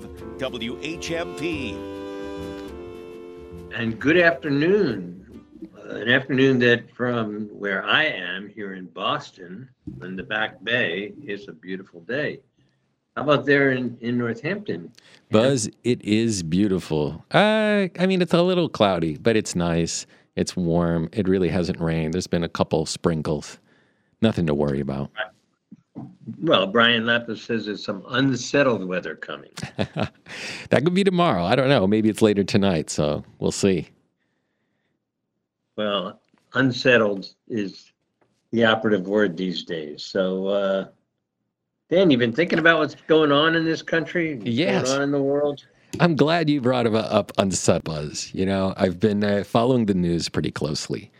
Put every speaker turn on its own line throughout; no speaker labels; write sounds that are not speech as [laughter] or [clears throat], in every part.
WHMP.
And good afternoon. Uh, an afternoon that from where I am here in Boston, in the Back Bay, is a beautiful day. How about there in, in Northampton?
Buzz, it is beautiful. Uh, I mean, it's a little cloudy, but it's nice. It's warm. It really hasn't rained. There's been a couple sprinkles. Nothing to worry about.
Well, Brian Lapis says there's some unsettled weather coming. [laughs]
that could be tomorrow. I don't know. Maybe it's later tonight. So we'll see.
Well, unsettled is the operative word these days. So, uh, Dan, you've been thinking about what's going on in this country? What's
Yes.
Going on in the world?
I'm glad you brought up Set Buzz. You know, I've been uh, following the news pretty closely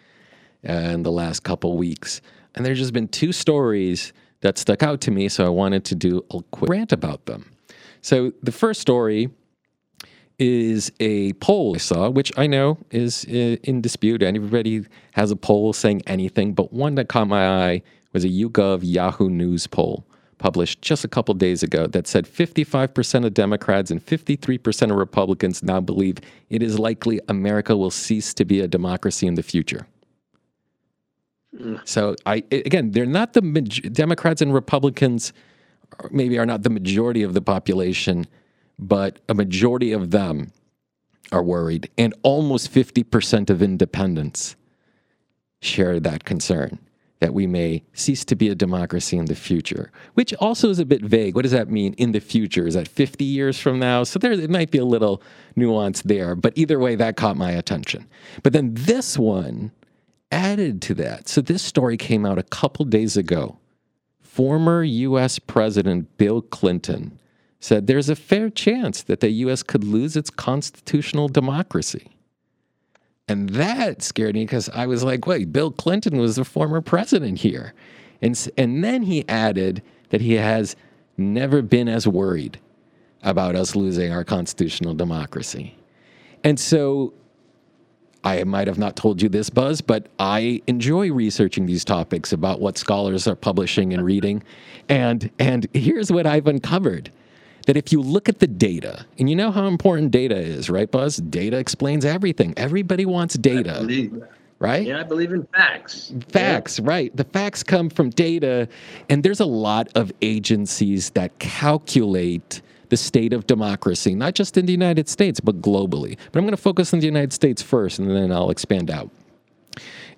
uh, in the last couple weeks, and there's just been two stories that stuck out to me, so I wanted to do a quick rant about them. So the first story is a poll I saw, which I know is uh, in dispute. Everybody has a poll saying anything, but one that caught my eye was a YouGov Yahoo News poll published just a couple days ago that said 55% of Democrats and 53% of Republicans now believe it is likely America will cease to be a democracy in the future. So I again, they're not the maj- Democrats and Republicans maybe are not the majority of the population, but a majority of them are worried, and almost 50% of independents share that concern that we may cease to be a democracy in the future, which also is a bit vague. What does that mean in the future? Is that 50 years from now? So there it might be a little nuance there, but either way, that caught my attention. But then this one added to that. So this story came out a couple days ago. Former US President Bill Clinton said there's a fair chance that the US could lose its constitutional democracy. And that scared me because I was like, wait, Bill Clinton was the former president here. And, and then he added that he has never been as worried about us losing our constitutional democracy. And so I might have not told you this, Buzz, but I enjoy researching these topics about what scholars are publishing and reading. And, and here's what I've uncovered that if you look at the data, and you know how important data is, right, Buzz? Data explains everything. Everybody wants data, right?
Yeah, I believe in facts.
Facts, right. The facts come from data, and there's a lot of agencies that calculate the state of democracy, not just in the United States, but globally. But I'm going to focus on the United States first, and then I'll expand out.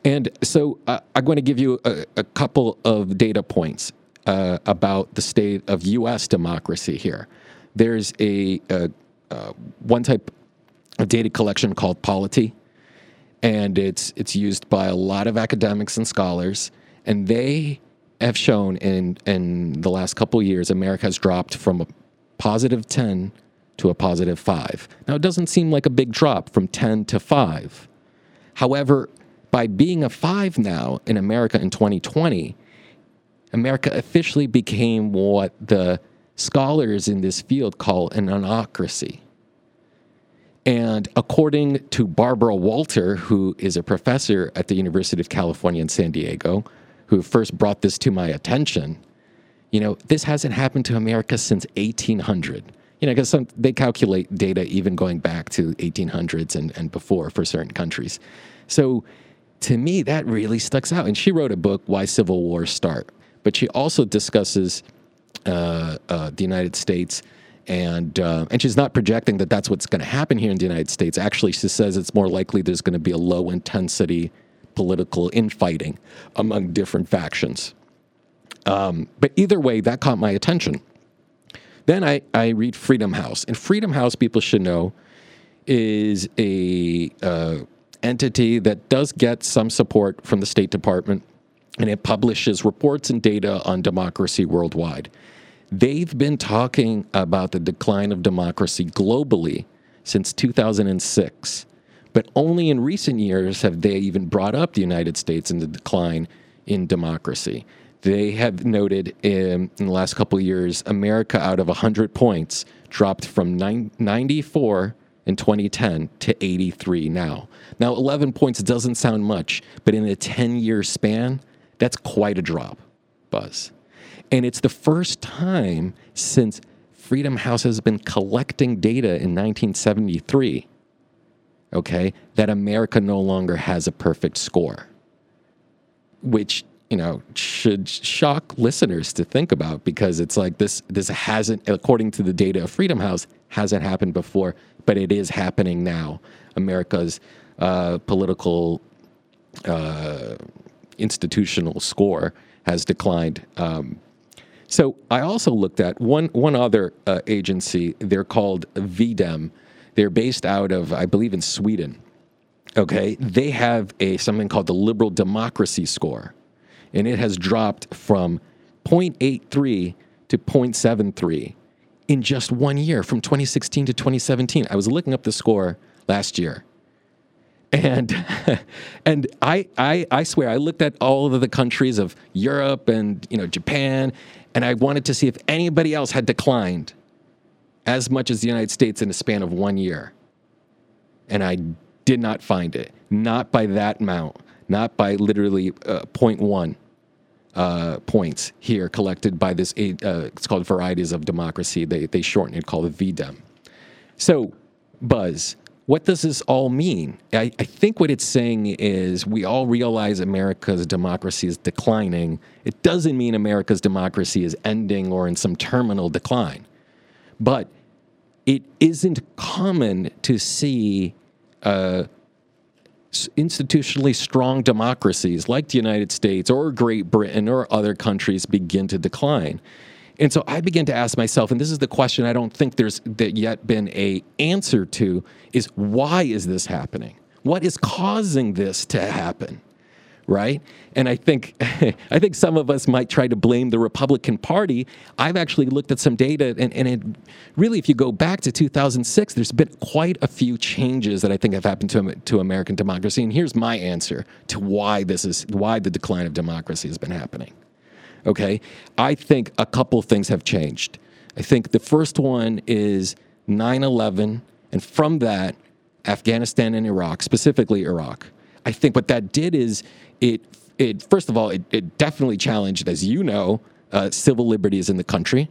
And so uh, I'm going to give you a, a couple of data points uh, about the state of U.S. democracy here. There's a, a, uh one type of data collection called Polity and it's it's used by a lot of academics and scholars and they have shown in in the last couple years America has dropped from positive 10 to a positive 5. Now it doesn't seem like a big drop from 10 to 5. However, by being a 5 now in America in 2020, America officially became what the scholars in this field call an anocracy. And according to Barbara Walter, who is a professor at the University of California in San Diego, who first brought this to my attention, you know, this hasn't happened to America since 1800. You know, because they calculate data even going back to 1800s and, and before for certain countries. So to me, that really sticks out. And she wrote a book, Why Civil Wars Start. But she also discusses uh, uh, the United States, and uh, and she's not projecting that that's what's going to happen here in the United States. Actually, she says it's more likely there's going to be a low intensity political infighting among different factions. Um, but either way, that caught my attention. Then I, I read Freedom House, and Freedom House, people should know, is a uh, entity that does get some support from the State Department, and it publishes reports and data on democracy worldwide. They've been talking about the decline of democracy globally since 2006, but only in recent years have they even brought up the United States and the decline in democracy. They have noted in, in the last couple of years, America out of 100 points dropped from nine, 94 in 2010 to 83 now. Now, 11 points doesn't sound much, but in a 10 year span, that's quite a drop, Buzz. And it's the first time since Freedom House has been collecting data in 1973, okay, that America no longer has a perfect score, which you know should shock listeners to think about because it's like this this hasn't according to the data of freedom house hasn't happened before but it is happening now. America's uh, political uh, institutional score has declined. Um, so i also looked at one one other uh, agency. They're called vdem they're based out of i believe in sweden. Okay? They have a something called the liberal democracy score and it has dropped from 0.83 to 0.73 in just one year from 2016 to 2017. I was looking up the score last year. And [laughs] and I, I I swear I looked at all of the countries of Europe and you know Japan and I wanted to see if anybody else had declined as much as the United States in a span of one year. And I did not find it. Not by that amount, not by literally uh, 0.1 uh, points here collected by this, uh, it's called Varieties of Democracy. They, they shorten it, called the VDEM. So, Buzz, what does this all mean? I, I think what it's saying is we all realize America's democracy is declining. It doesn't mean America's democracy is ending or in some terminal decline. But it isn't common to see uh, institutionally strong democracies like the United States or Great Britain or other countries begin to decline. And so I began to ask myself, and this is the question I don't think there's yet been a answer to, is why is this happening? What is causing this to happen? Right? And I think [laughs] I think some of us might try to blame the Republican Party. I've actually looked at some data, and, and it really, if you go back to 2006, there's been quite a few changes that I think have happened to to American democracy. And here's my answer to why this is why the decline of democracy has been happening. Okay, I think a couple things have changed. I think the first one is 9/11, and from that, Afghanistan and Iraq, specifically Iraq. I think what that did is it it first of all it, it definitely challenged, as you know, uh, civil liberties in the country.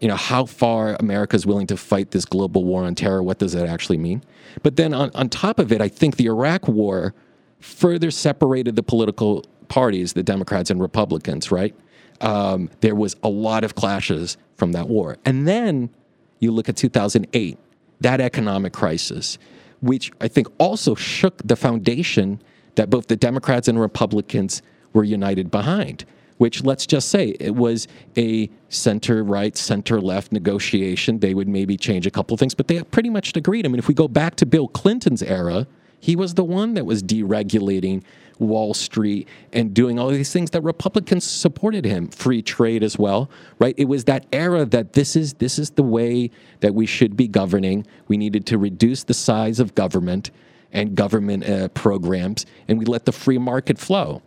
You know how far America is willing to fight this global war on terror. What does that actually mean? But then on, on top of it, I think the Iraq War further separated the political parties, the Democrats and Republicans. Right? Um, there was a lot of clashes from that war, and then you look at 2008, that economic crisis, which I think also shook the foundation that both the Democrats and Republicans were united behind, which let's just say it was a center right, center left negotiation. They would maybe change a couple of things, but they pretty much agreed. I mean, if we go back to Bill Clinton's era, he was the one that was deregulating Wall Street and doing all these things that Republicans supported him, free trade as well, right? It was that era that this is this is the way that we should be governing. We needed to reduce the size of government and government uh, programs, and we let the free market flow.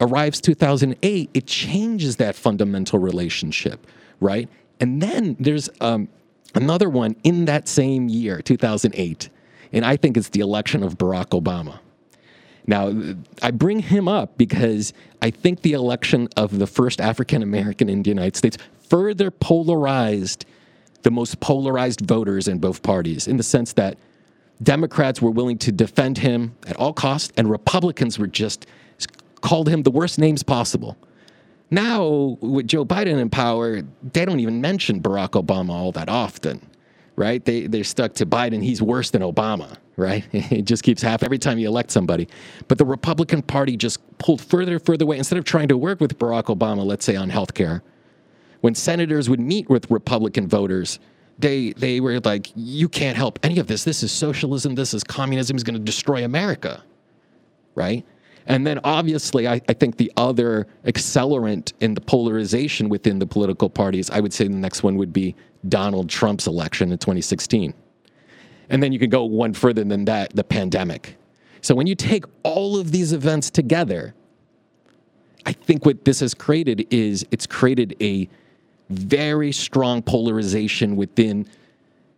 Arrives 2008, it changes that fundamental relationship, right? And then there's um, another one in that same year, 2008, and I think it's the election of Barack Obama. Now, I bring him up because I think the election of the first African American in the United States further polarized the most polarized voters in both parties in the sense that Democrats were willing to defend him at all costs, and Republicans were just called him the worst names possible. Now, with Joe Biden in power, they don't even mention Barack Obama all that often, right? They, they're stuck to Biden. He's worse than Obama, right? [laughs] It just keeps happening every time you elect somebody. But the Republican Party just pulled further and further away. Instead of trying to work with Barack Obama, let's say on health care, when senators would meet with Republican voters, they they were like, you can't help any of this. This is socialism. This is communism. Is going to destroy America, right? And then obviously, I, I, think the other accelerant in the polarization within the political parties, I would say the next one would be Donald Trump's election in 2016. And then you can go one further than that, the pandemic. So when you take all of these events together, I think what this has created is it's created a very strong polarization within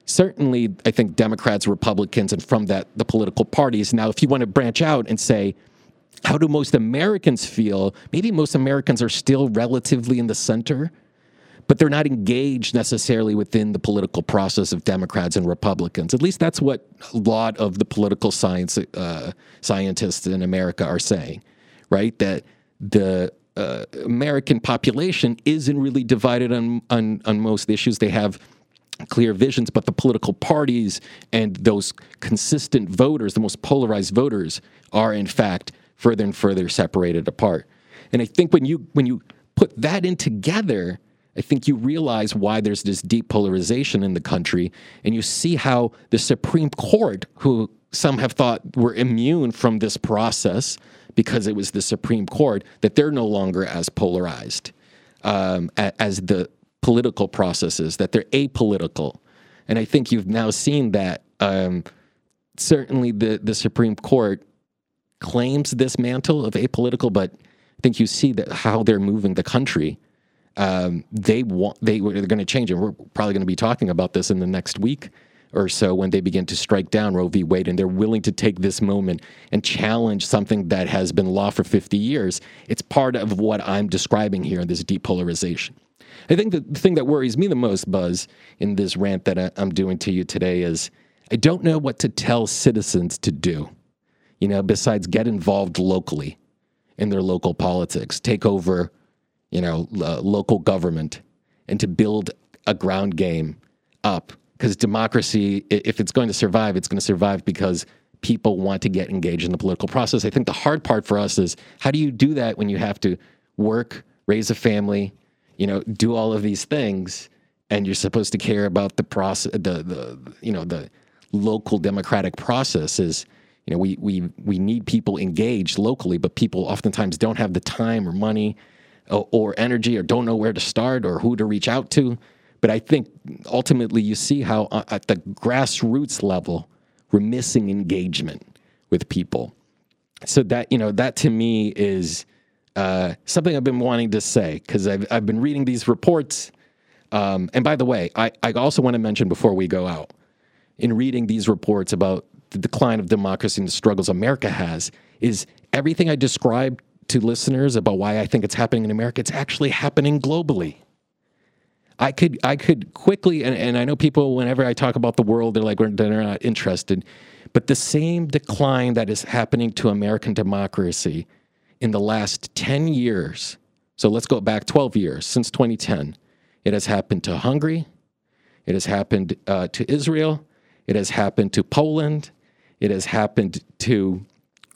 certainly, I think, Democrats, Republicans, and from that, the political parties. Now, if you want to branch out and say, how do most Americans feel? Maybe most Americans are still relatively in the center, but they're not engaged necessarily within the political process of Democrats and Republicans. At least that's what a lot of the political science uh, scientists in America are saying, right? That the uh, American population isn't really divided on, on on most issues. They have clear visions, but the political parties and those consistent voters, the most polarized voters, are in fact further and further separated apart. And I think when you when you put that in together, I think you realize why there's this deep polarization in the country, and you see how the Supreme Court, who some have thought were immune from this process because it was the Supreme Court, that they're no longer as polarized um, as the political processes, that they're apolitical. And I think you've now seen that um, certainly the, the Supreme Court claims this mantle of apolitical, but I think you see that how they're moving the country. Um, they want they they're going to change, and we're probably going to be talking about this in the next week or so when they begin to strike down Roe v. Wade, and they're willing to take this moment and challenge something that has been law for 50 years. It's part of what I'm describing here in this depolarization. I think the thing that worries me the most, Buzz, in this rant that I'm doing to you today is I don't know what to tell citizens to do, you know, besides get involved locally in their local politics, take over, you know, uh, local government, and to build a ground game up. Because democracy, if it's going to survive, it's going to survive because people want to get engaged in the political process. I think the hard part for us is how do you do that when you have to work, raise a family, you know, do all of these things, and you're supposed to care about the process, the the you know the local democratic processes. You know, we we we need people engaged locally, but people oftentimes don't have the time or money or, or energy or don't know where to start or who to reach out to. But I think ultimately you see how uh, at the grassroots level we're missing engagement with people. So that you know that to me is uh, something I've been wanting to say because I've, I've been reading these reports. Um, and by the way, I, I also want to mention before we go out, in reading these reports about the decline of democracy and the struggles America has, is everything I described to listeners about why I think it's happening in America, it's actually happening globally. I could I could quickly and, and I know people whenever I talk about the world they're like they're not interested, but the same decline that is happening to American democracy in the last 10 years, so let's go back 12 years since 2010, it has happened to Hungary, it has happened uh, to Israel, it has happened to Poland, it has happened to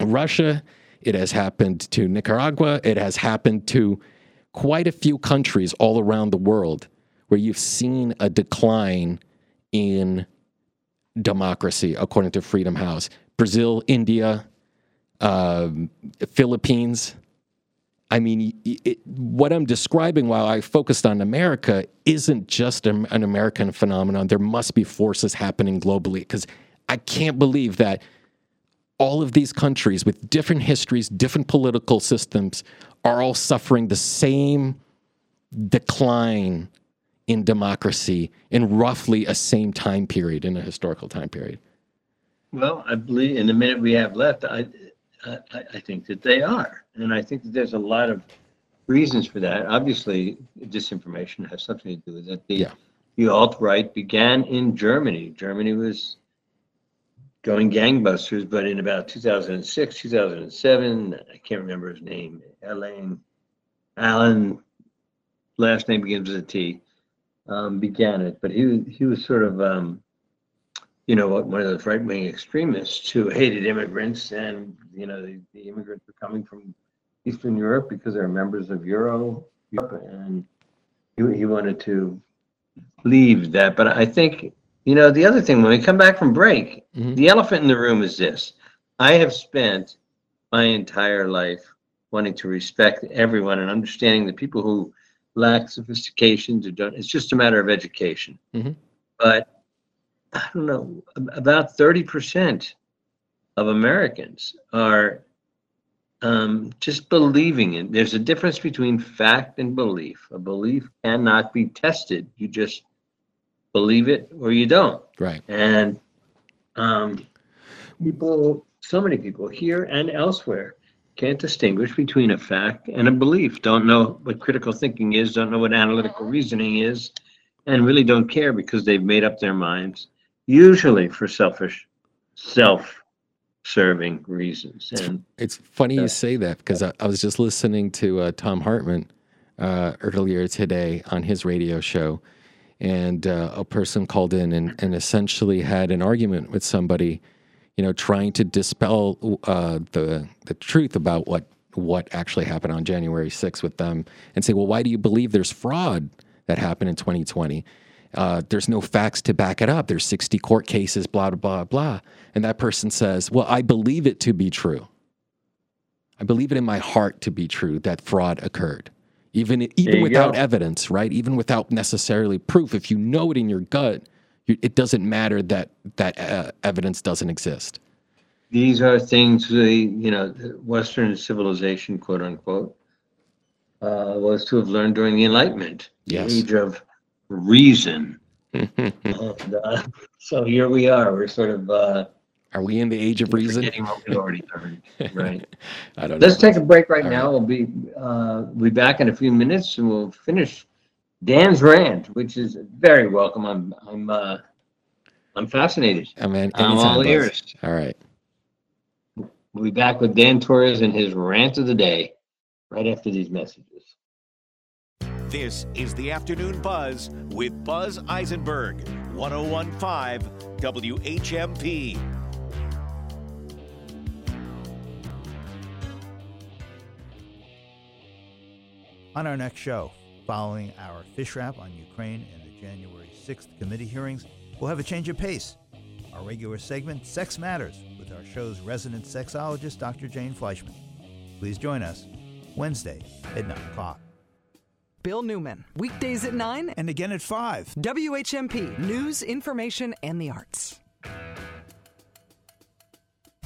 Russia, it has happened to Nicaragua, it has happened to quite a few countries all around the world where you've seen a decline in democracy, according to Freedom House. Brazil, India, um, Philippines. I mean, it, what I'm describing while I focused on America isn't just an American phenomenon. There must be forces happening globally because I can't believe that all of these countries with different histories, different political systems are all suffering the same decline in democracy in roughly a same time period in a historical time period.
Well, I believe in the minute we have left, I I, I think that they are. And I think that there's a lot of reasons for that. Obviously, disinformation has something to do with it. The, yeah. the alt right began in Germany. Germany was going gangbusters, but in about 2006, 2007, I can't remember his name, Elaine, Alan, last name begins with a T, um, began it. But he, he was sort of um, you know, one of those right wing extremists who hated immigrants, and you know, the, the, immigrants were coming from Eastern Europe because they're members of Euro Europe, and he, he wanted to leave that. But I think, you know, the other thing when we come back from break, mm-hmm. the elephant in the room is this: I have spent my entire life wanting to respect everyone and understanding the people who lack sophistication to don't. It's just a matter of education, mm-hmm. but I don't know, about 30% of Americans are um, just believing it. There's a difference between fact and belief. A belief cannot be tested. You just believe it or you don't.
Right.
And um, people, so many people here and elsewhere, can't distinguish between a fact and a belief, don't know what critical thinking is, don't know what analytical reasoning is, and really don't care because they've made up their minds, usually for selfish, self-serving reasons. And
It's funny
Yeah.
you say that because I, I was just listening to uh, Thom Hartmann uh, earlier today on his radio show, and uh, a person called in and, and essentially had an argument with somebody, you know, trying to dispel uh, the the truth about what what actually happened on January 6th with them, and say, well, why do you believe there's fraud that happened in 2020? Uh, there's no facts to back it up. There's 60 court cases, blah blah blah blah. And that person says, well, I believe it to be true. I believe it in my heart to be true that fraud occurred. Even even without
go.
evidence, right? Even without necessarily proof, if you know it in your gut, it doesn't matter that that uh, evidence doesn't exist.
these are things the, you know, the Western civilization, quote unquote, uh, was to have learned during the Enlightenment, the age of reason. [laughs] And, uh, so here we are. We're sort of uh,
Are we in the age of reason?
forgetting what we already learned, [laughs] right?
I don't know.
Let's take a break right
All
now. We'll be uh, we'll be back in a few minutes, and we'll finish Dan's rant, which is very welcome. I'm I'm uh, I'm fascinated.
I mean,
I'm all ears.
All right.
We'll be back with Dan Torres and his rant of the day right after these messages.
This is the Afternoon Buzz with Buzz Eisenberg, 1015 WHMP.
On our next show, following our fish wrap on Ukraine and the January 6th committee hearings, we'll have a change of pace. Our regular segment, Sex Matters, with our show's resident sexologist, Dr. Jane Fleishman. Please join us Wednesday at 9 o'clock.
Bill Newman, weekdays at 9,
And again at 5.
WHMP, news, information, and the arts.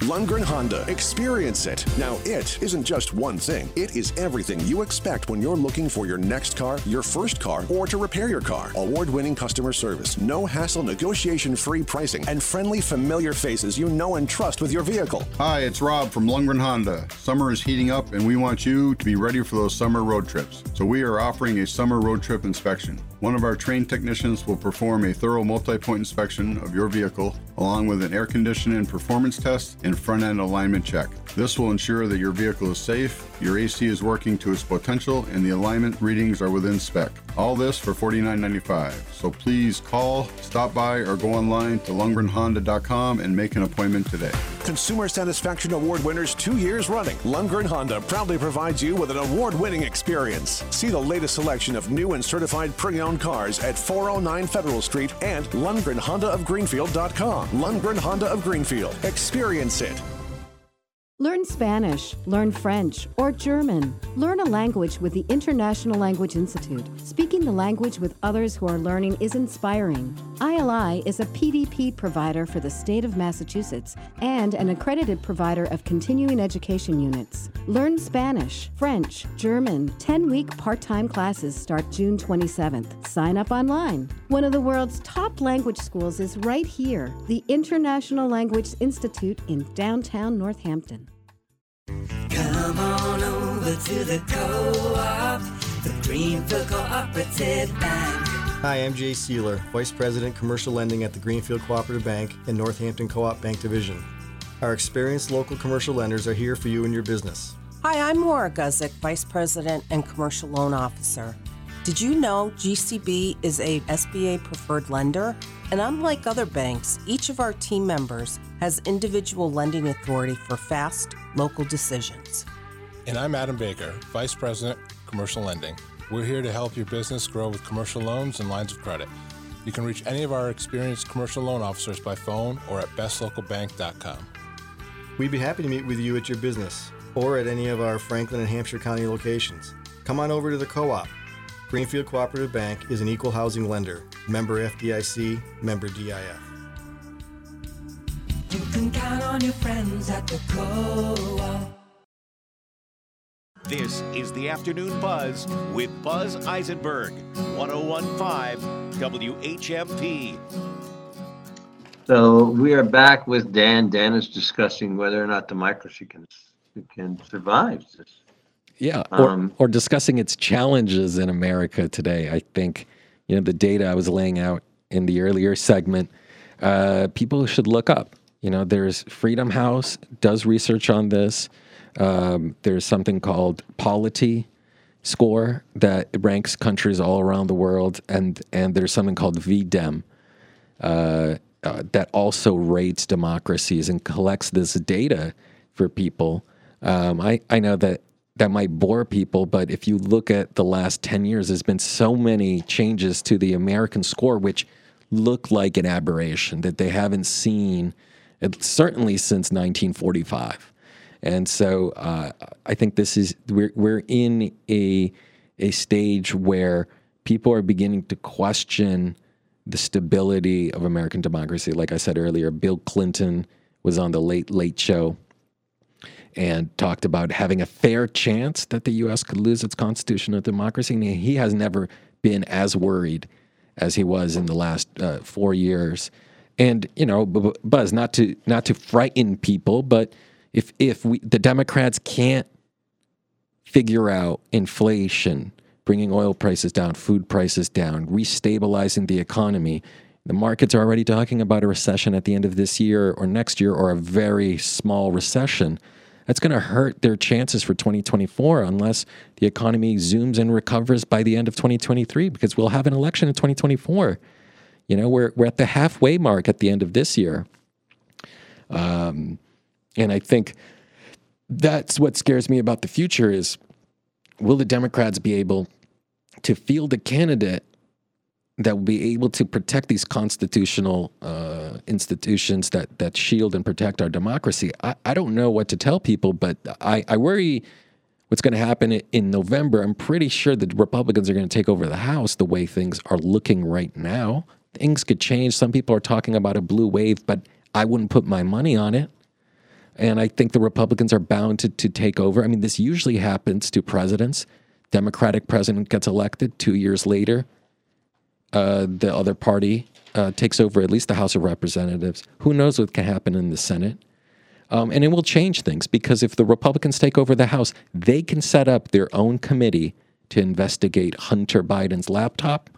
Lundgren Honda. Experience it. Now, it isn't just one thing, it is everything you expect when you're looking for your next car, your first car, or to repair your car. Award winning customer service, no hassle, negotiation free pricing, and friendly, familiar faces you know and trust with your vehicle.
Hi, it's Rob from Lundgren Honda. Summer is heating up and we want you to be ready for those summer road trips. So we are offering a summer road trip inspection. One of our trained technicians will perform a thorough multi-point inspection of your vehicle along with an air conditioning performance test and front end alignment check. This will ensure that your vehicle is safe, your AC is working to its potential, and the alignment readings are within spec. All this for $49.95. So please call, stop by, or go online to lundgrenhonda.com and make an appointment today.
Consumer Satisfaction Award winners two years running. Lundgren Honda proudly provides you with an award winning experience. See the latest selection of new and certified pre owned cars at 409 Federal Street and LundgrenHondaofGreenfield.com. Lundgren Honda of Greenfield. Experience it.
Learn Spanish, learn French, or German. Learn a language with the International Language Institute. Speaking the language with others who are learning is inspiring. ILI is a PDP provider for the state of Massachusetts and an accredited provider of continuing education units. Learn Spanish, French, German. 10 week part time classes start June 27th. Sign up online. One of the world's top language schools is right here, the International Language Institute in downtown Northampton.
Come on over to the co-op, the Greenfield Cooperative Bank.
Hi, I'm Jay Sealer, Vice President Commercial Lending at the Greenfield Cooperative Bank and Northampton Co-op Bank Division. Our experienced local commercial lenders are here for you and your business.
Hi, I'm Maura Guzik, Vice President and Commercial Loan Officer. Did you know GCB is a SBA preferred lender? And unlike other banks, each of our team members has individual lending authority for fast, local decisions.
And I'm Adam Baker, Vice President, Commercial Lending. We're here to help your business grow with commercial loans and lines of credit. You can reach any of our experienced commercial loan officers by phone or at bestlocalbank.com.
We'd be happy to meet with you at your business or at any of our Franklin and Hampshire County locations. Come on over to the co-op. Greenfield Cooperative Bank is an equal housing lender, member FDIC, member DIF.
You can count on your friends at the co-op.
This is the Afternoon Buzz with Buzz Eisenberg, 1015 WHMP.
So we are back with Dan. Dan is discussing whether or not democracy can can survive this.
Yeah, or,
Um,
or discussing its challenges in America today. I think, you know, the data I was laying out in the earlier segment, uh, people should look up. You know, there's Freedom House does research on this. Um, there's something called Polity Score that ranks countries all around the world, and and there's something called VDEM uh, uh, that also rates democracies and collects this data for people. Um, I, I know that that might bore people, but if you look at the last 10 years, there's been so many changes to the American score, which look like an aberration that they haven't seen, certainly since 1945. And so uh, I think this is, we're, we're in a, a stage where people are beginning to question the stability of American democracy. Like I said earlier, Bill Clinton was on the Late Late Show and talked about having a fair chance that the U.S. could lose its constitutional democracy. And he has never been as worried as he was in the last uh, four years. And you know, Buzz, not to not to frighten people, but if if we the Democrats can't figure out inflation, bringing oil prices down, food prices down, restabilizing the economy. The markets are already talking about a recession at the end of this year or next year, or a very small recession. That's going to hurt their chances for 2024 unless the economy zooms and recovers by the end of 2023, because we'll have an election in 2024. You know, we're, we're at the halfway mark at the end of this year. Um, and I think that's what scares me about the future is will the Democrats be able to field a candidate that will be able to protect these constitutional uh, institutions that that shield and protect our democracy? I, I don't know what to tell people, but I, I worry what's going to happen in November. I'm pretty sure the Republicans are going to take over the House the way things are looking right now. Things could change. Some people are talking about a blue wave, but I wouldn't put my money on it. And I think the Republicans are bound to, to take over. I mean, this usually happens to presidents. Democratic president gets elected two years later. Uh, the other party uh, takes over at least the House of Representatives. Who knows what can happen in the Senate? Um, and it will change things because if the Republicans take over the House, they can set up their own committee to investigate Hunter Biden's laptop.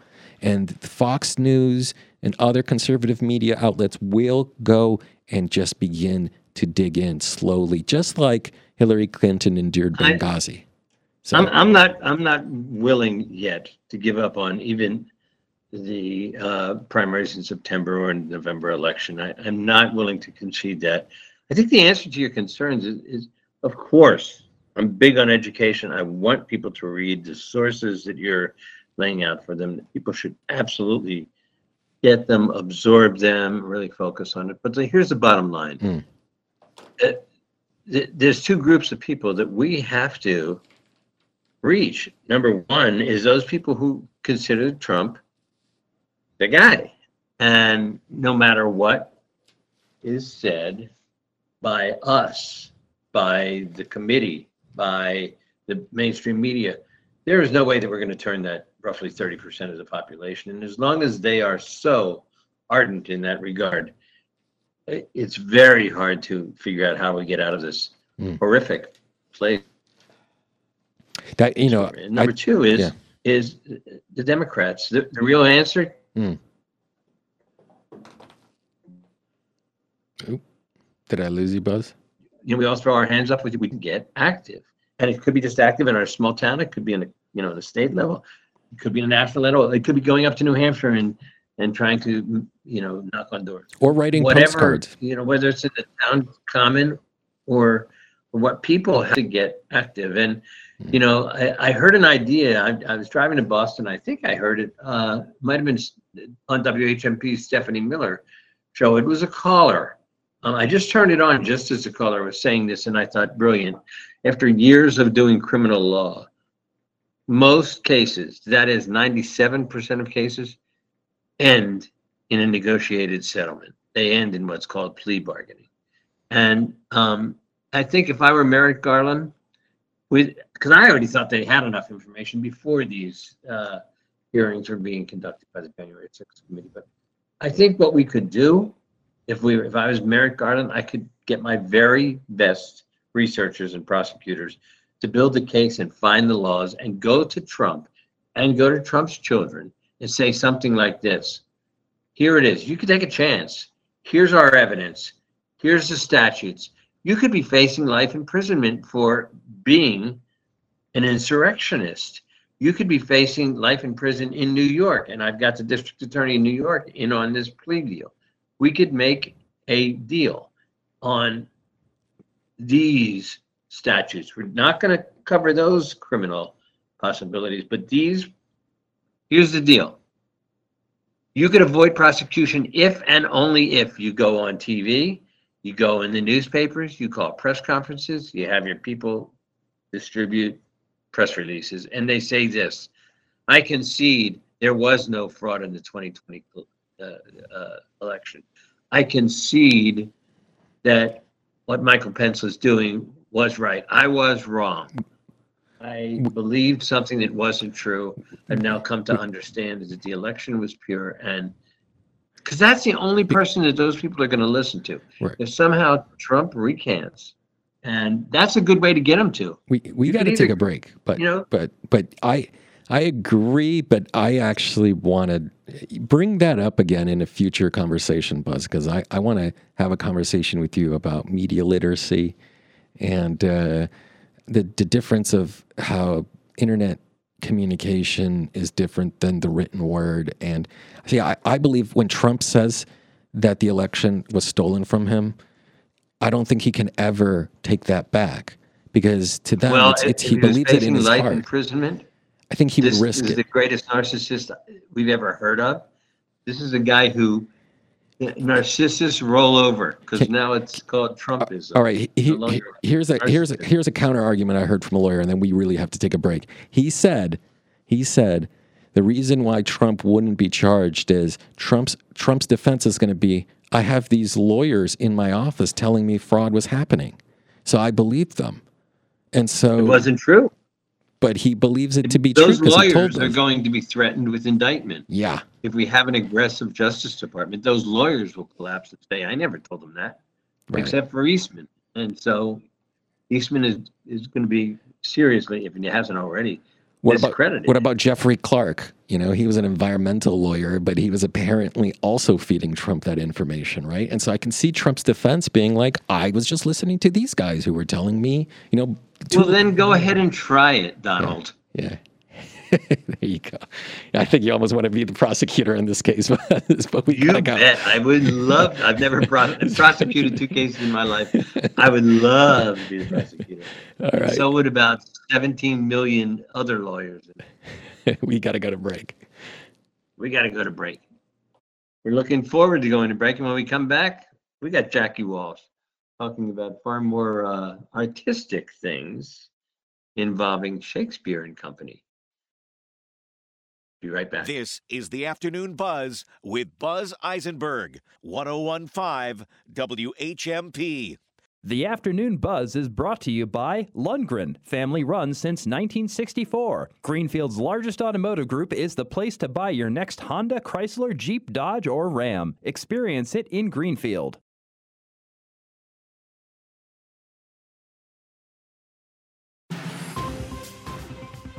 And Fox News and other conservative media outlets will go and just begin to dig in slowly, just like Hillary Clinton endured
I-
Benghazi.
I'm, I'm not, I'm not willing yet to give up on even the uh, primaries in September or in November election. I, I'm not willing to concede that. I think the answer to your concerns is, is, of course, I'm big on education. I want people to read the sources that you're laying out for them. People should absolutely get them, absorb them, really focus on it. But the, here's the bottom line. Uh, th- there's two groups of people that we have to reach. Number one is those people who consider Trump the guy. And no matter what is said by us, by the committee, by the mainstream media, there is no way that we're going to turn that roughly 30% of the population. And as long as they are so ardent in that regard, it's very hard to figure out how we get out of this
Mm.
horrific place.
That you know,
And number
I-
two is
yeah.
is the Democrats. The, the real answer.
Mm. Oop. Did I lose you, Buzz?
You know, we all throw our hands up. We we can get active, and it could be just active in our small town. It could be in the you know the state level. It could be in a national level. It could be going up to New Hampshire and and trying to you know knock on doors.
Or writing
Whatever
postcards.
you know, whether it's in the town common or or what people have to get active. And you know, I, I heard an idea. I, I was driving to Boston. I think I heard it. Uh, might have been on WHMP's Stephanie Miller show. It was a caller. Um, I just turned it on just as the caller was saying this, and I thought, brilliant. After years of doing criminal law, most cases, that is 97% of cases, end in a negotiated settlement. They end in what's called plea bargaining. And um, I think if I were Merrick Garland, with because I already thought they had enough information before these uh, hearings were being conducted by the January 6th committee. But I think what we could do, if we if I was Merrick Garland, I could get my very best researchers and prosecutors to build the case and find the laws and go to Trump and go to Trump's children and say something like this Here it is. You could take a chance. Here's our evidence. Here's the statutes. You could be facing life imprisonment for being an insurrectionist. You could be facing life in prison in New York. And I've got the district attorney in New York in on this plea deal. We could make a deal on these statutes. We're not going to cover those criminal possibilities, but these, here's the deal. You could avoid prosecution if and only if you go on TV, you go in the newspapers, you call press conferences, you have your people distribute press releases, and they say this I concede there was no fraud in the 2020 uh, uh, election. I concede that what Michael Pence was doing was right. I was wrong. I believed something that wasn't true. I've now come to understand that the election was pure and because that's the only person that those people are going to listen to.
Right.
If somehow Trump recants, and that's a good way to get them to.
We we got to take a break, but
you know-
but but I I agree, but I actually want to bring that up again in a future conversation, Buzz, because I I want to have a conversation with you about media literacy and uh, the the difference of how internet communication is different than the written word. And see, I, I believe when Trump says that the election was stolen from him, I don't think he can ever take that back because to them,
well,
it's, it's, he
he
believes it in his
life
heart.
imprisonment.
I think he would
this
risk
is
it.
the greatest narcissist we've ever heard of. This is a guy who narcissists roll over because now it's called Trumpism.
All right, he,
No
he- here's a here's a here's a counter argument I heard from a lawyer, and then we really have to take a break. He said, he said, the reason why Trump wouldn't be charged is Trump's Trump's defense is going to be, I have these lawyers in my office telling me fraud was happening, so I believed them, and so
It wasn't true.
But he believes it to be
Those
true told
lawyers are going to be threatened with indictment.
Yeah,
If we have an aggressive Justice Department, those lawyers will collapse and say, "I never told them that,"
Right.
except for Eastman. And so, Eastman is is going to be seriously, if he hasn't already,
What about what about Jeffrey Clark? You know, he was an environmental lawyer, but he was apparently also feeding Trump that information, right? And so I can see Trump's defense being like, "I was just listening to these guys who were telling me, you know."
Well, then go ahead and try it, Donald.
Yeah. [laughs] there you go. I think you almost want to be the prosecutor in this case, [laughs] but we
You
go.
bet. I would love. I've never pro- [laughs] prosecuted two cases in my life. I would love to be the prosecutor.
All right.
So would about 17 million other lawyers.
we got to go to break.
We got to go to break. We're looking forward to going to break, and when we come back, we got Jackie Walsh talking about far more uh, artistic things involving Shakespeare and Company. Be right back.
This is the Afternoon Buzz with Buzz Eisenberg, 1015 WHMP.
The Afternoon Buzz is brought to you by Lundgren, family run since 1964. Greenfield's largest automotive group is the place to buy your next Honda, Chrysler, Jeep, Dodge, or Ram. Experience it in Greenfield.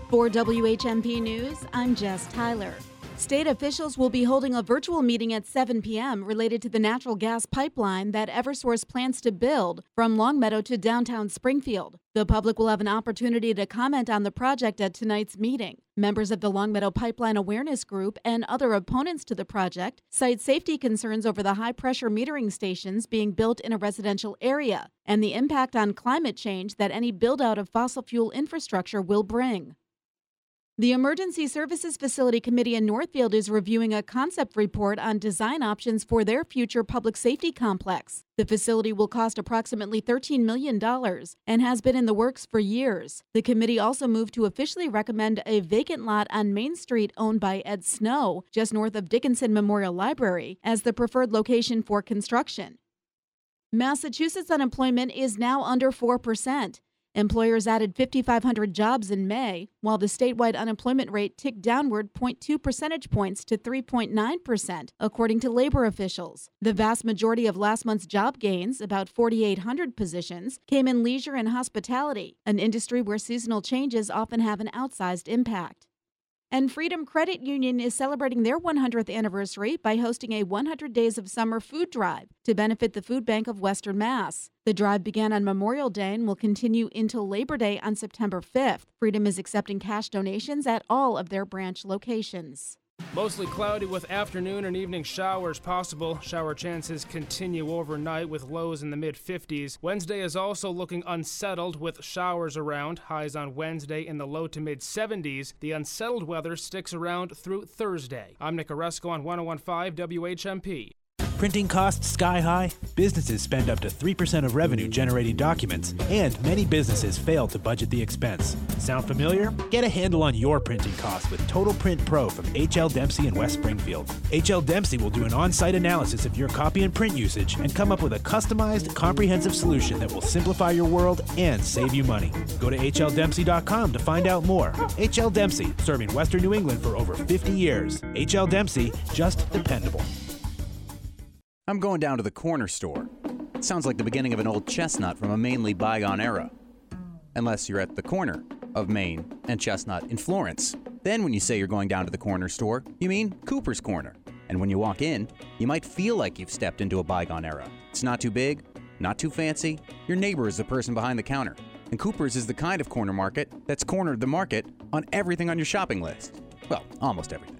For WHMP News, I'm Jess Tyler. State officials will be holding a virtual meeting at 7 p.m. related to the natural gas pipeline that Eversource plans to build from Longmeadow to downtown Springfield. The public will have an opportunity to comment on the project at tonight's meeting. Members of the Longmeadow Pipeline Awareness Group and other opponents to the project cite safety concerns over the high pressure metering stations being built in a residential area and the impact on climate change that any build out of fossil fuel infrastructure will bring. The Emergency Services Facility Committee in Northfield is reviewing a concept report on design options for their future public safety complex. The facility will cost approximately $13 million and has been in the works for years. The committee also moved to officially recommend a vacant lot on Main Street owned by Ed Snow, just north of Dickinson Memorial Library, as the preferred location for construction. Massachusetts unemployment is now under 4%. Employers added 5,500 jobs in May, while the statewide unemployment rate ticked downward 0.2 percentage points to 3.9%, according to labor officials. The vast majority of last month's job gains, about 4,800 positions, came in leisure and hospitality, an industry where seasonal changes often have an outsized impact. And Freedom Credit Union is celebrating their 100th anniversary by hosting a 100 Days of Summer food drive to benefit the Food Bank of Western Mass. The drive began on Memorial Day and will continue until Labor Day on September 5th. Freedom is accepting cash donations at all of their branch locations.
Mostly cloudy with afternoon and evening showers possible. Shower chances continue overnight with lows in the mid 50s. Wednesday is also looking unsettled with showers around. Highs on Wednesday in the low to mid 70s. The unsettled weather sticks around through Thursday. I'm Nick Oresco on 1015 WHMP.
Printing costs sky high, businesses spend up to 3% of revenue generating documents, and many businesses fail to budget the expense. Sound familiar? Get a handle on your printing costs with Total Print Pro from HL Dempsey in West Springfield. HL Dempsey will do an on site analysis of your copy and print usage and come up with a customized, comprehensive solution that will simplify your world and save you money. Go to hldempsey.com to find out more. HL Dempsey, serving Western New England for over 50 years. HL Dempsey, just dependable.
I'm going down to the corner store. It sounds like the beginning of an old chestnut from a mainly bygone era. Unless you're at the corner of Main and Chestnut in Florence. Then, when you say you're going down to the corner store, you mean Cooper's Corner. And when you walk in, you might feel like you've stepped into a bygone era. It's not too big, not too fancy. Your neighbor is the person behind the counter. And Cooper's is the kind of corner market that's cornered the market on everything on your shopping list. Well, almost everything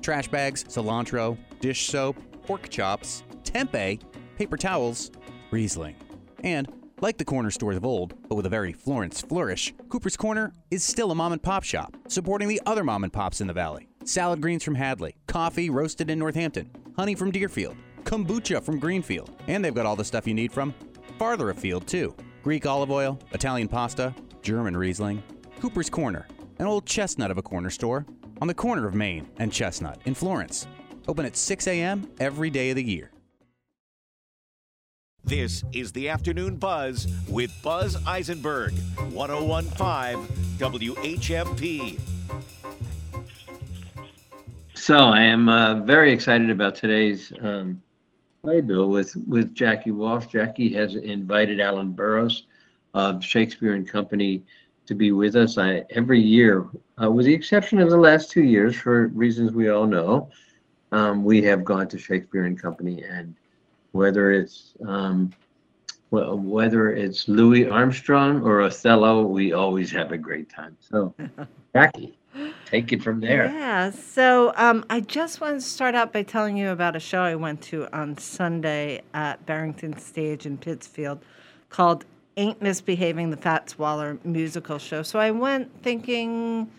trash bags, cilantro, dish soap, pork chops, tempeh, paper towels, Riesling. And, like the corner stores of old, but with a very Florence flourish, Cooper's Corner is still a mom and pop shop, supporting the other mom and pops in the valley. Salad greens from Hadley, coffee roasted in Northampton, honey from Deerfield, kombucha from Greenfield, and they've got all the stuff you need from farther afield, too. Greek olive oil, Italian pasta, German Riesling. Cooper's Corner, an old chestnut of a corner store, on the corner of Main and Chestnut in Florence. Open at 6 a.m. every day of the year.
This is the Afternoon Buzz with Buzz Eisenberg, 1015 WHMP.
So I am uh, very excited about today's um, playbill with with Jackie Walsh. Jackie has invited Allyn Burrows of Shakespeare and Company to be with us. I every year, uh, with the exception of the last two years, for reasons we all know, um, we have gone to Shakespeare and Company, and whether it's um, well, whether it's Louis Armstrong or Othello, we always have a great time. So, [laughs] Jackie, take it from there.
Yeah. So um, I just want to start out by telling you about a show I went to on Sunday at Barrington Stage in Pittsfield called Ain't Misbehaving the Fats Waller musical show. So I went thinking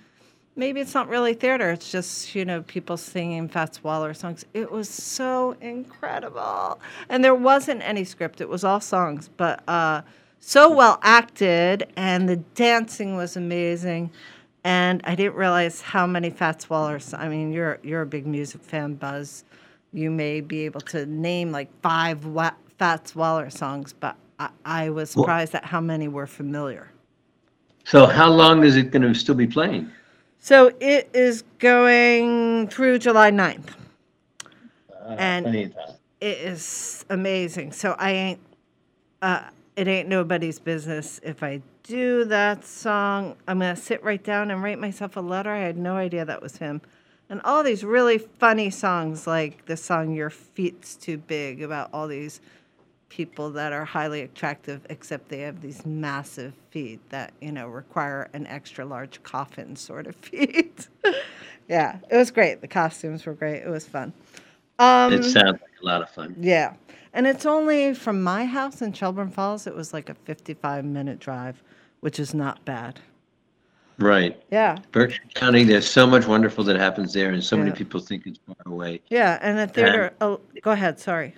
maybe it's not really theater, it's just, you know, people singing Fats Waller songs. It was so incredible. And there wasn't any script, it was all songs, but uh, so well acted, and the dancing was amazing. And I didn't realize how many Fats Wallers. I mean, you're you're a big music fan, Buzz. You may be able to name like five wa- Fats Waller songs, but I, I was
Well-
surprised at how many were familiar.
So, how long is it going to still be playing?
So it is going through July 9th.
Uh,
And-
plenty of time.
It is amazing. So I ain't uh it ain't nobody's business if I do that song. I'm gonna sit right down and write myself a letter. I had no idea that was him. And all these really funny songs like the song Your Feet's Too Big about all these people that are highly attractive except they have these massive feet that, you know, require an extra large coffin sort of [laughs] feet. yeah, it was great. The costumes were great. It was fun. Um,
it sounds like a lot of fun.
yeah. And it's only from my house in Shelburne Falls, it was like a 55 minute drive, which is not bad.
Right.
Yeah.
Berkshire County, there's so much wonderful that happens there, and so many people think it's far away.
Yeah. And a theater, oh, go ahead. Sorry.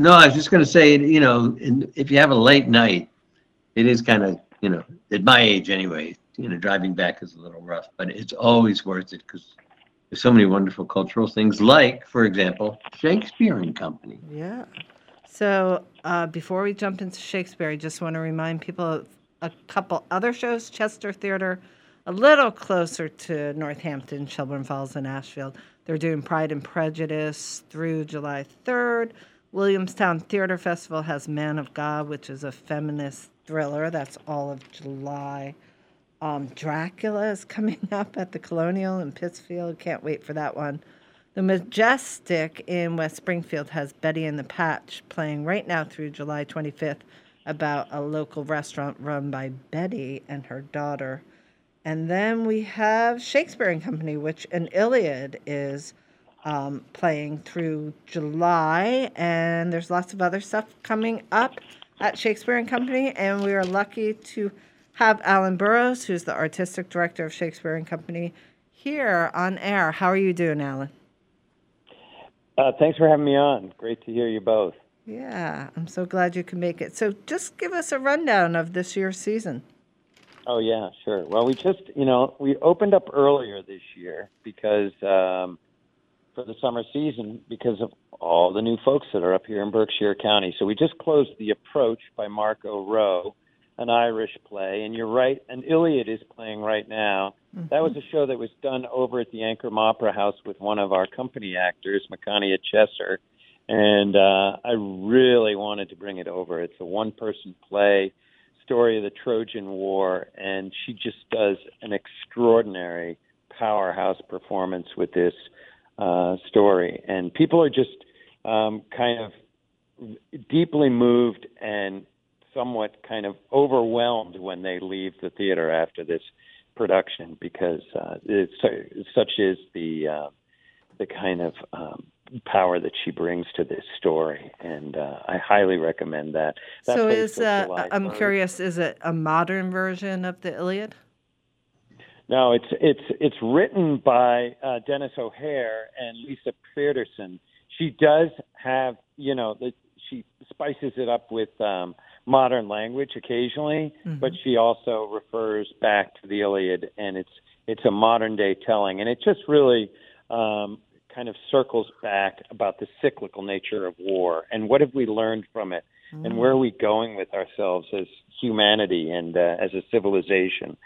No, I was just going to say, you know, in, if you have a late night, it is kind of, you know, at my age anyway, you know, driving back is a little rough, but it's always worth it because there's so many wonderful cultural things, like, for example, Shakespeare and Company.
Yeah. So uh, before we jump into Shakespeare, I just want to remind people of a couple other shows Chester Theater, a little closer to Northampton, Shelburne Falls, and Ashfield. They're doing Pride and Prejudice through July 3rd. Williamstown Theater Festival has Man of God, which is a feminist thriller. That's all of July. Um, Dracula is [laughs] coming up at the Colonial in Pittsfield. Can't wait for that one. The Majestic in West Springfield has Betty and the Patch playing right now through July 25th about a local restaurant run by Betty and her daughter. And then we have Shakespeare and Company, which an Iliad is um, playing through July. And there's lots of other stuff coming up at Shakespeare and Company. And we are lucky to have Allyn Burrows, who's the artistic director of Shakespeare and Company, here on air. How are you doing, Allyn?
Uh, thanks for having me on. Great to hear you both.
Yeah, I'm so glad you can make it. So just give us a rundown of this year's season.
Oh yeah, sure. Well, we just you know we opened up earlier this year because um, for the summer season because of all the new folks that are up here in Berkshire County. So we just closed the Approach by Mark O'Rowe, an Irish play, and you're right, an Iliad is playing right now. That was a show that was done over at the Ancram Opera House with one of our company actors, Makania Chesser, and uh, I really wanted to bring it over. It's a one-person play story of the Trojan War, and she just does an extraordinary powerhouse performance with this uh, story. And people are just um, kind of deeply moved and somewhat kind of overwhelmed when they leave the theater after this production because uh, it's, such is the uh, the kind of um, power that she brings to this story, and uh, I highly recommend that. that
so is uh, I'm curious, is it a modern version of the Iliad?
No, it's it's it's written by uh, Denis O'Hare and Lisa Peterson. She does have, you know, the, she spices it up with um, modern language occasionally, but she also refers back to the Iliad, and it's it's a modern day telling, and it just really um, kind of circles back about the cyclical nature of war and what have we learned from it, and where are we going with ourselves as humanity and uh, as a civilization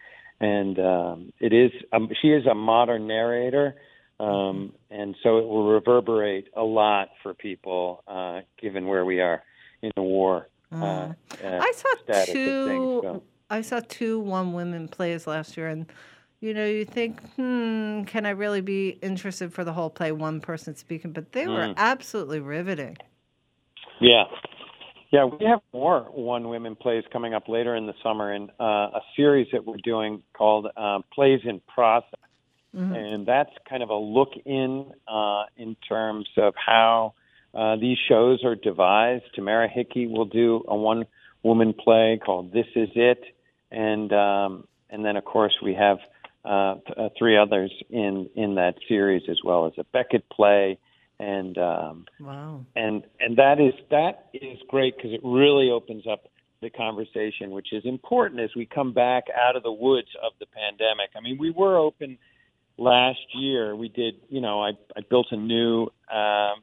and um, it is um, she is a modern narrator, um, and so it will reverberate a lot for people uh, given where we are in the war. Uh, uh,
I saw two.
things, so.
I saw two one women plays last year, and you know, you think, hmm, can I really be interested for the whole play? One person speaking, but they were
Mm.
absolutely riveting.
Yeah. Yeah, we have more one women plays coming up later in the summer in uh, a series that we're doing called uh, Plays in Process.
Mhm.
And that's kind of a look in uh, in terms of how uh, these shows are devised. Tamara Hickey will do a one woman play called This Is It. And um, and then, of course, we have uh, th- uh, three others in, in that series, as well as a Beckett play. And um,
Wow.
and and that is that is great because it really opens up the conversation, which is important as we come back out of the woods of the pandemic. I mean, we were open last year. We did, you know, I I built a new um,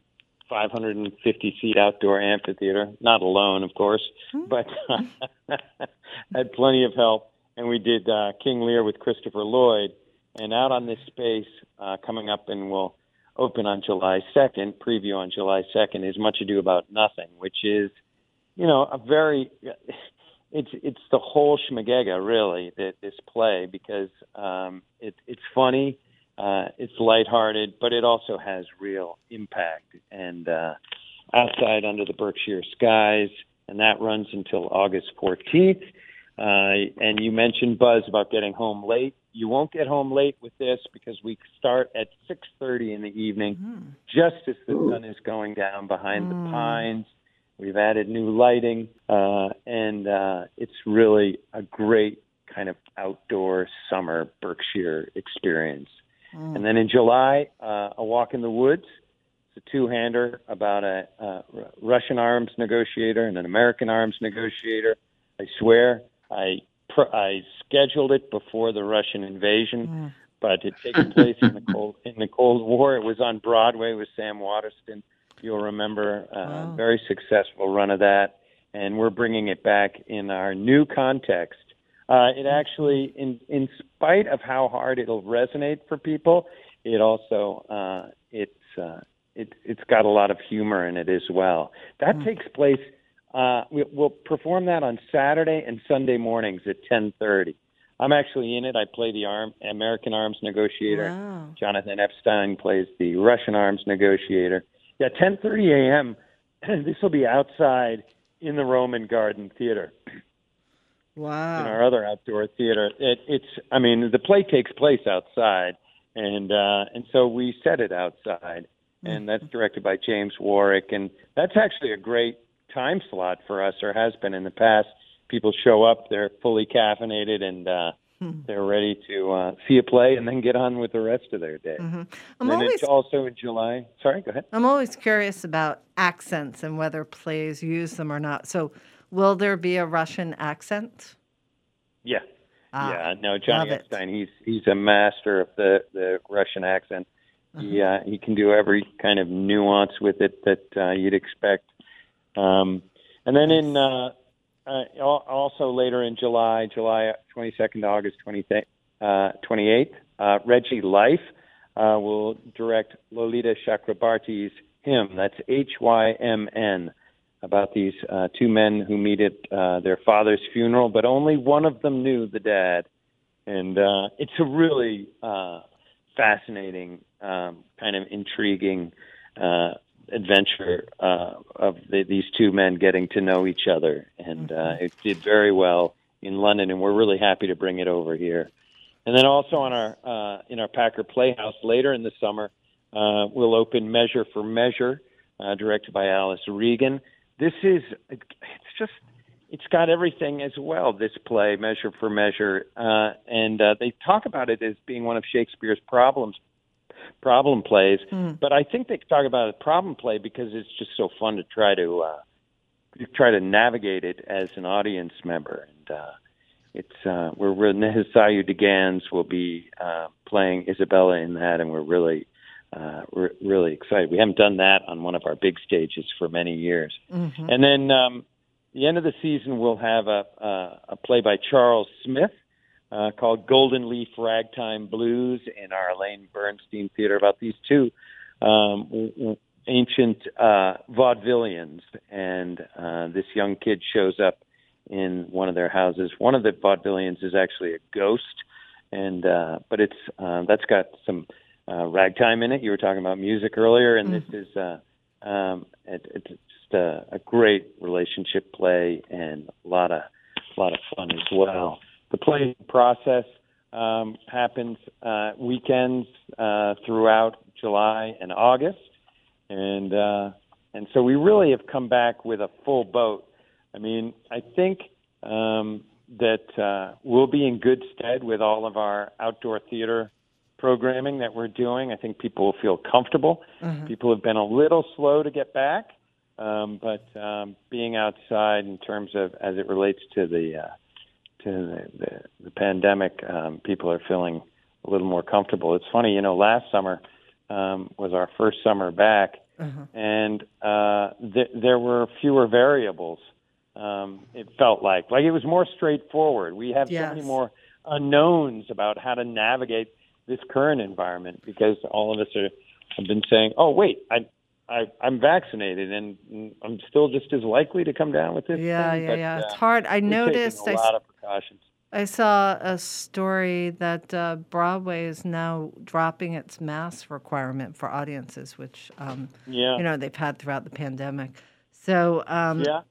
550 seat outdoor amphitheater, not alone, of course, but [laughs] had plenty of help. And we did uh, King Lear with Christopher Lloyd, and out on this space uh, coming up, and we'll open on July 2nd, preview on July 2nd, is Much Ado About Nothing, which is, you know, a very, [laughs] it's it's the whole schmagega, really, that this play, because um, it, it's funny, uh, it's lighthearted, but it also has real impact. And uh, outside under the Berkshire skies, and that runs until August 14th. Uh, and you mentioned Buzz about getting home late. You won't get home late with this because we start at 6:30 in the evening, just as the sun is going down behind the pines. We've added new lighting, uh, and uh, it's really a great kind of outdoor summer Berkshire experience. And then in July, uh, a walk in the woods. It's a two-hander about a, uh Russian arms negotiator and an American arms negotiator. I swear, I pr- I scheduled it before the Russian invasion, but it takes place in the cold in the Cold War. It was on Broadway with Sam Waterston. You'll remember uh, very successful run of that, and we're bringing it back in our new context Uh, it actually, in in spite of how hard it'll resonate for people, it also uh, it's uh, it, it's got a lot of humor in it as well. That
Hmm.
takes place. Uh, we, we'll perform that on Saturday and Sunday mornings at ten thirty. I'm actually in it. I play the arm, American arms negotiator.
Wow.
Jonathan Epstein plays the Russian arms negotiator. Yeah, 10:30 a.m. [clears throat] this will be outside in the Roman Garden Theater
Wow.
in our other outdoor theater. It, it's, I mean, the play takes place outside, and uh, and so we set it outside, and that's directed by James Warwick, and that's actually a great time slot for us, or has been in the past. People show up, they're fully caffeinated, and uh,
Hmm.
they're ready to uh, see a play and then get on with the rest of their day.
Mhm. I'm
and
always
it's also in July. Sorry, go ahead.
I'm always curious about accents and whether plays use them or not. So, will there be a Russian accent?
Yeah.
Ah,
yeah, no, Johnny. Epstein. He's he's a master of the the Russian accent. He
Uh-huh.
uh, he can do every kind of nuance with it that uh, you'd expect. Um, and then in uh, uh, also later in July, July 22nd to August 20, uh, 28th, uh, Regge Life uh, will direct Lolita Chakrabarti's hymn. That's H Y M N about these uh, two men who meet at uh, their father's funeral, but only one of them knew the dad. And uh, it's a really uh, fascinating, um, kind of intriguing uh, adventure uh, of the, these two men getting to know each other. And uh, it did very well in London, and we're really happy to bring it over here. And then also on our uh, in our Packer Playhouse later in the summer, uh, we'll open Measure for Measure, uh, directed by Alice Reagan. This is it's just it's got everything as well. This play, Measure for Measure, uh, and uh, they talk about it as being one of Shakespeare's problems problem plays. But I think they talk about it problem play because it's just so fun to try to uh, try to navigate it as an audience member. And uh, it's uh, we're Renee Sayu DeGans will be uh, playing Isabella in that, and we're really uh, we're really excited. We haven't done that on one of our big stages for many years.
Mm-hmm.
And then um, the end of the season, we'll have a, a, a play by Charles Smith uh, called Golden Leaf Ragtime Blues in our Elaine Bernstein Theater about these two um, w- w- ancient uh, vaudevillians. And uh, this young kid shows up in one of their houses. One of the vaudevillians is actually a ghost, and uh, but it's uh, that's got some uh, ragtime in it. You were talking about music earlier, and this is uh, um, it, it's just a, a great relationship play and a lot of a lot of fun as well. The play process um, happens uh, weekends uh, throughout July and August, and uh, and so we really have come back with a full boat. I mean, I think um, that uh, we'll be in good stead with all of our outdoor theater programming that we're doing. I think people will feel comfortable.
Mhm.
People have been a little slow to get back, um, but um, being outside in terms of as it relates to the uh, to the, the, the pandemic, um, people are feeling a little more comfortable. It's funny, you know, last summer um, was our first summer back,
Uh-huh.
and uh, th- there were fewer variables. Um, it felt like like it was more straightforward. We have so many more unknowns about how to navigate this current environment because all of us are have been saying, "Oh, wait, I." I, I'm vaccinated, and I'm still just as likely to come down with this.
Yeah,
thing,
yeah,
but,
yeah. It's
uh,
hard. I noticed. I
a
s-
precautions.
I saw a story that uh, Broadway is now dropping its mask requirement for audiences, which um,
Yeah.
you know they've had throughout the pandemic. So um,
Yeah.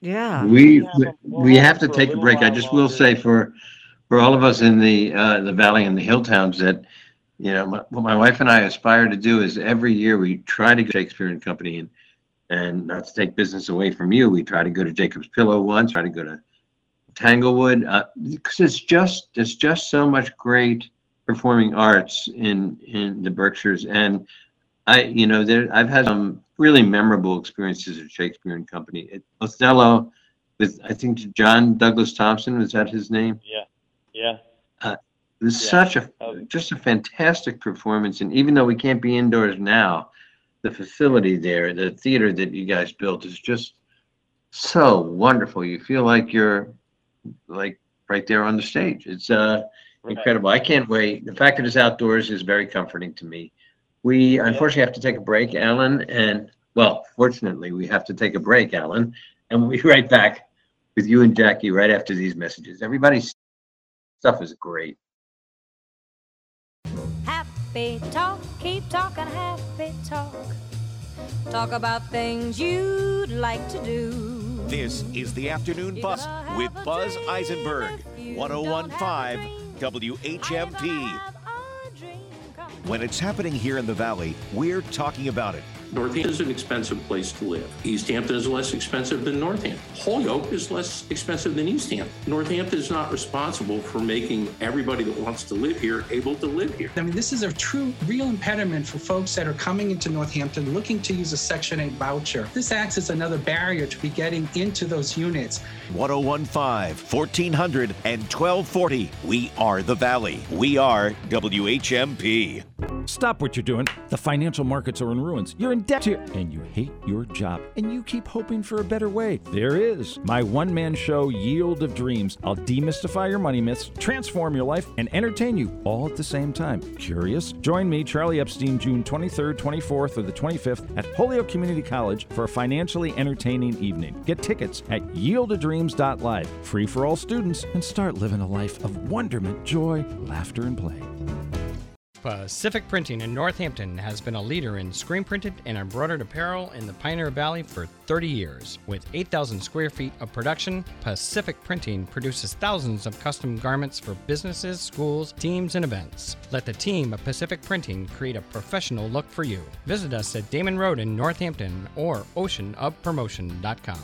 yeah,
We we have to take a break. I just will say for for all of us in the uh, the valley and the hill towns that you know my, what my wife and I aspire to do is every year we try to go to Shakespeare and Company and and not to take business away from you. We try to go to Jacob's Pillow once. Try to go to Tanglewood because it's just there's just so much great performing arts in in the Berkshires and I you know there I've had some really memorable experiences at Shakespeare and Company. It, Othello with I think John Douglas Thompson was that his name?
Yeah. Yeah.
Uh, it was
Yeah.
such a just a fantastic performance and even though we can't be indoors now, the facility there, the theater that you guys built is just so wonderful. You feel like you're like right there on the stage. It's uh, incredible. I can't wait. The fact that it's outdoors is very comforting to me. We unfortunately have to take a break, Allyn, and well, fortunately, we have to take a break, Allyn, and we'll be [laughs] right back with you and Jackie right after these messages. Everybody's stuff is great.
Happy talk, keep talking happy talk. Talk about things you'd like to do.
This is the Afternoon Buzz with Buzz Eisenberg, 1015 WHMP. When it's happening here in the Valley, we're talking about it.
Northampton is an expensive place to live. East Hampton is less expensive than Northampton. Holyoke is less expensive than East Hampton. Northampton is not responsible for making everybody that wants to live here able to live here.
I mean, this is a true, real impediment for folks that are coming into Northampton looking to use a Section 8 voucher. This acts as another barrier to be getting into those units.
1015, 1400, and 1240. We are the Valley. We are WHMP.
Stop what you're doing. The financial markets are in ruins. You're in debt and you hate your job, and you keep hoping for a better way. There is my one man show, Yield of Dreams. I'll demystify your money myths, transform your life, and entertain you all at the same time. Curious? Join me, Charlie Epstein, June 23rd, 24th, or the 25th at Holyoke Community College for a financially entertaining evening. Get tickets at yieldofdreams.live. Free for all students, and start living a life of wonderment, joy, laughter, and play.
Pacific uh, Printing in Northampton has been a leader in screen printed and embroidered apparel in the Pioneer Valley for 30 years. With 8,000 square feet of production, Pacific Printing produces thousands of custom garments for businesses, schools, teams, and events. Let the team of Pacific Printing create a professional look for you. Visit us at Damon Road in Northampton or oceanofpromotion.com.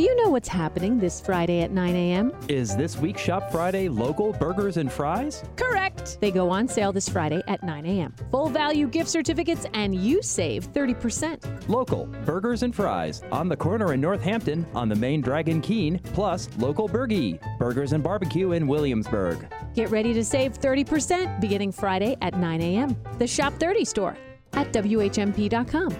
Do you know what's happening this Friday at 9 a.m.?
Is this week Shop Friday local burgers and fries?
Correct! They go on sale this Friday at 9 a.m. Full value gift certificates, and you save 30%.
Local burgers and fries on the corner in Northampton on the main Dragon Keen, plus local Burgie Burgers and Barbecue in Williamsburg.
Get ready to save 30% beginning Friday at 9 a.m. The Shop 30 store at WHMP.com.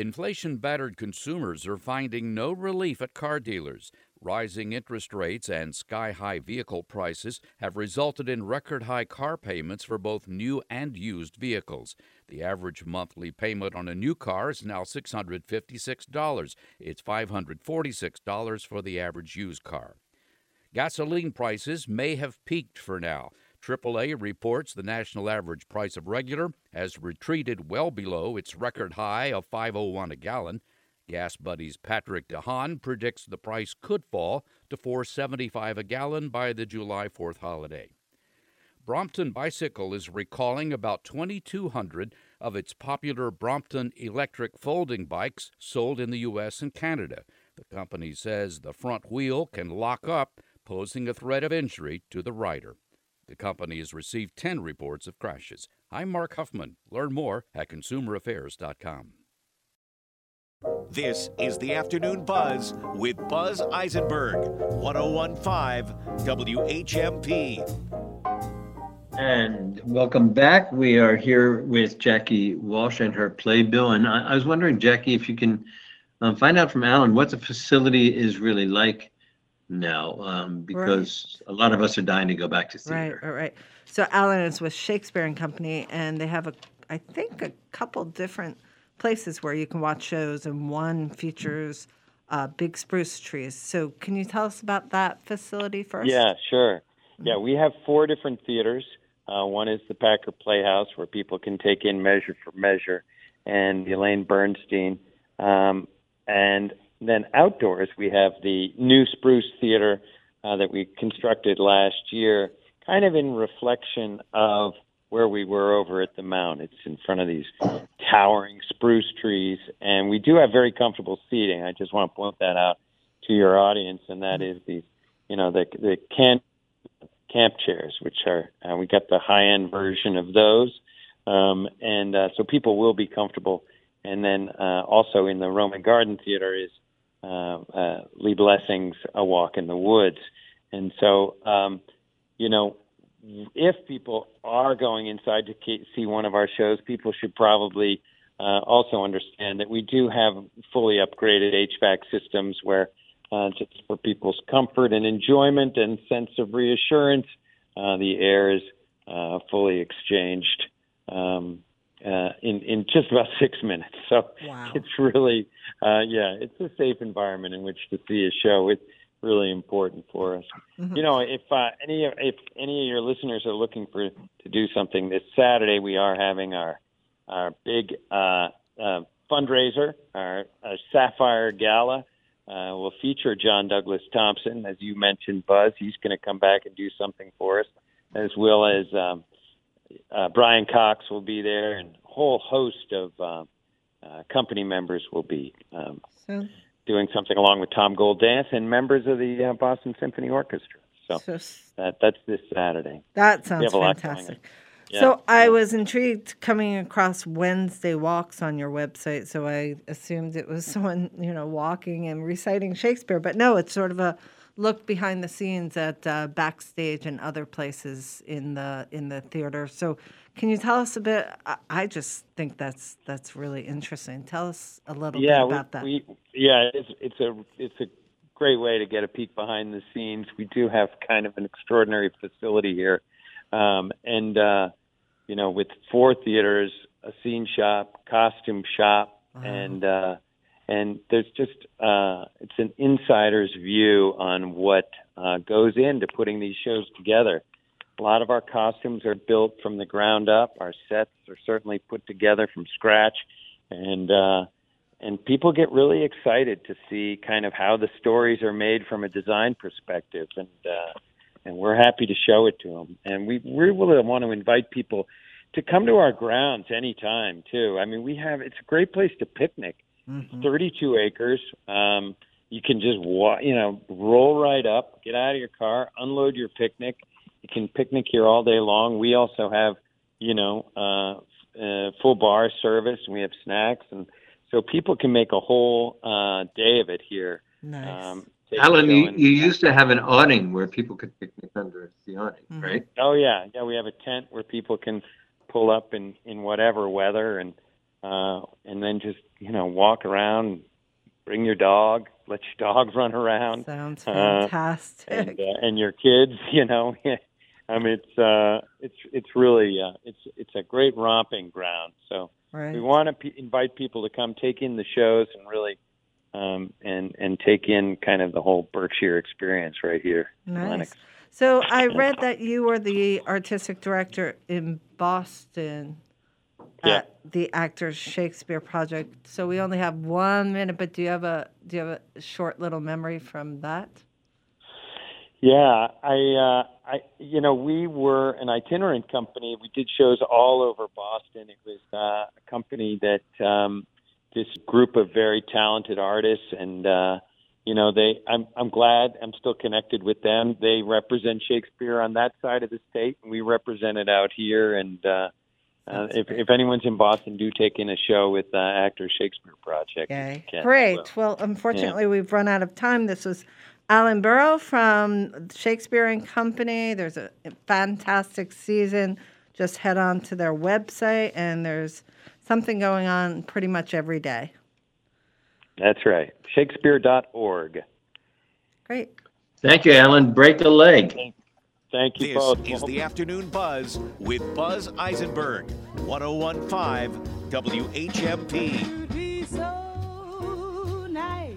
Inflation battered consumers are finding no relief at car dealers. Rising interest rates and sky high vehicle prices have resulted in record high car payments for both new and used vehicles. The average monthly payment on a new car is now $656. It's $546 for the average used car. Gasoline prices may have peaked for now. AAA reports the national average price of regular has retreated well below its record high of 501 a gallon. GasBuddy's Patrick DeHaan predicts the price could fall to 475 a gallon by the July 4th holiday. Brompton Bicycle is recalling about 2200 of its popular Brompton electric folding bikes sold in the US and Canada. The company says the front wheel can lock up, posing a threat of injury to the rider. The company has received 10 reports of crashes. I'm Mark Huffman. Learn more at consumeraffairs.com.
This is the Afternoon Buzz with Buzz Eisenberg, 1015 WHMP.
And welcome back. We are here with Jackie Walsh and her playbill. And I, I was wondering, Jackie, if you can um, find out from Allyn what the facility is really like now, um, because a lot of us are dying to go back to theater.
Right, right, right. So Allyn is with Shakespeare and Company, and they have a, I think, a couple different places where you can watch shows, and one features uh, big spruce trees. So can you tell us about that facility first?
Yeah, sure. Yeah, we have four different theaters. Uh, one is the Packer Playhouse, where people can take in Measure for Measure, and Elaine Bernstein. Um, and then outdoors, we have the new Spruce Theater uh, that we constructed last year, kind of in reflection of where we were over at the Mount. It's in front of these towering spruce trees, and we do have very comfortable seating. I just want to point that out to your audience, and that is the, you know, the the can camp chairs, which are uh, we got the high end version of those, um, and uh, so people will be comfortable. And then uh, also in the Roman Garden Theater is uh, uh, Lee Blessing's A Walk in the Woods, and so um, you know if people are going inside to see one of our shows, people should probably uh, also understand that we do have fully upgraded HVAC systems where, uh, just for people's comfort and enjoyment and sense of reassurance, uh, the air is uh, fully exchanged um, uh, in in just about six minutes. So
Wow.
it's really, uh, yeah, it's a safe environment in which to see a show. It's really important for us.
Mhm.
You know, if uh, any of- if any of your listeners are looking for to do something this Saturday, we are having our our big uh, uh, fundraiser, our, our Sapphire Gala. Uh, will feature John Douglas Thompson, as you mentioned, Buzz. He's going to come back and do something for us, as well as um, uh, Brian Cox will be there, and a whole host of uh, uh, company members will be um,
So,
doing something along with Tom Goldance and members of the uh, Boston Symphony Orchestra. So
So
that, that's this Saturday.
that sounds
have a lot going
fantastic.
Yeah.
So I was intrigued coming across Wednesday walks on your website, so I assumed it was [laughs] someone you know walking and reciting Shakespeare, but no, it's sort of a look behind the scenes at uh, backstage and other places in the in the theater. So can you tell us a bit? I, I just think that's that's really interesting. Tell us a little
yeah,
bit
we,
about that.
we yeah, it's it's a it's a great way to get a peek behind the scenes. We do have kind of an extraordinary facility here, um, and uh, you know, with four theaters, a scene shop, costume shop, and uh, and there's just uh, it's an insider's view on what uh, goes into putting these shows together. A lot of our costumes are built from the ground up. Our sets are certainly put together from scratch, and uh, and people get really excited to see kind of how the stories are made from a design perspective, and uh, and we're happy to show it to them. And we we really want to invite people to come to our grounds anytime too. I mean, we have it's a great place to picnic.
Mm-hmm.
32 acres. Um, you can just wa- you know roll right up, get out of your car, unload your picnic. You can picnic here all day long. We also have you know uh, uh, full bar service, and we have snacks, and so people can make a whole uh, day of it here.
Nice.
Um, take Allyn,
you, you used to have an awning where people could picnic under the awning,
Mm-hmm.
right?
Oh yeah, yeah. We have a tent where people can pull up in in whatever weather, and uh, and then just you know walk around, bring your dog, let your [laughs] dog run around.
Sounds
Uh,
fantastic.
and uh, and your kids, [laughs] you know. [laughs] I mean, it's uh, it's it's really uh, it's it's a great romping ground. So
Right.
we want to p- invite people to come take in the shows and really um, and and take in kind of the whole Berkshire experience right here.
Nice. So I read that you were the artistic director in Boston
Yeah.
at the Actors Shakespeare Project. So we only have one minute, but do you have a do you have a short little memory from that?
Yeah, I, uh, I, you know, we were an itinerant company. We did shows all over Boston. It was uh, a company that um, this group of very talented artists, and uh, you know, they. I'm, I'm glad I'm still connected with them. They represent Shakespeare on that side of the state, and we represent it out here. And uh, uh, if, if anyone's in Boston, do take in a show with uh, Actors Shakespeare Project.
Okay. Great. Well, unfortunately, we've run out of time. This was Allyn Burrow from Shakespeare and Company. There's a fantastic season. Just head on to their website, and there's something going on pretty much every day.
That's right. Shakespeare.org.
Great.
Thank you, Allyn. Break a leg.
Thank you
This
both.
is the Afternoon Buzz with Buzz Eisenberg, 1015 WHMP.
be so nice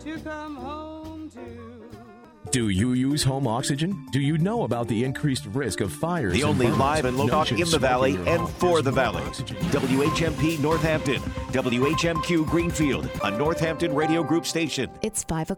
to come home to.
Do you use home oxygen? Do you know about the increased risk of fires?
The
and
only
burns?
live and local talk in the valley and for the
more
valley.
oxygen.
WHMP Northampton, WHMQ Greenfield, a Northampton Radio Group station.
It's 5 o'clock.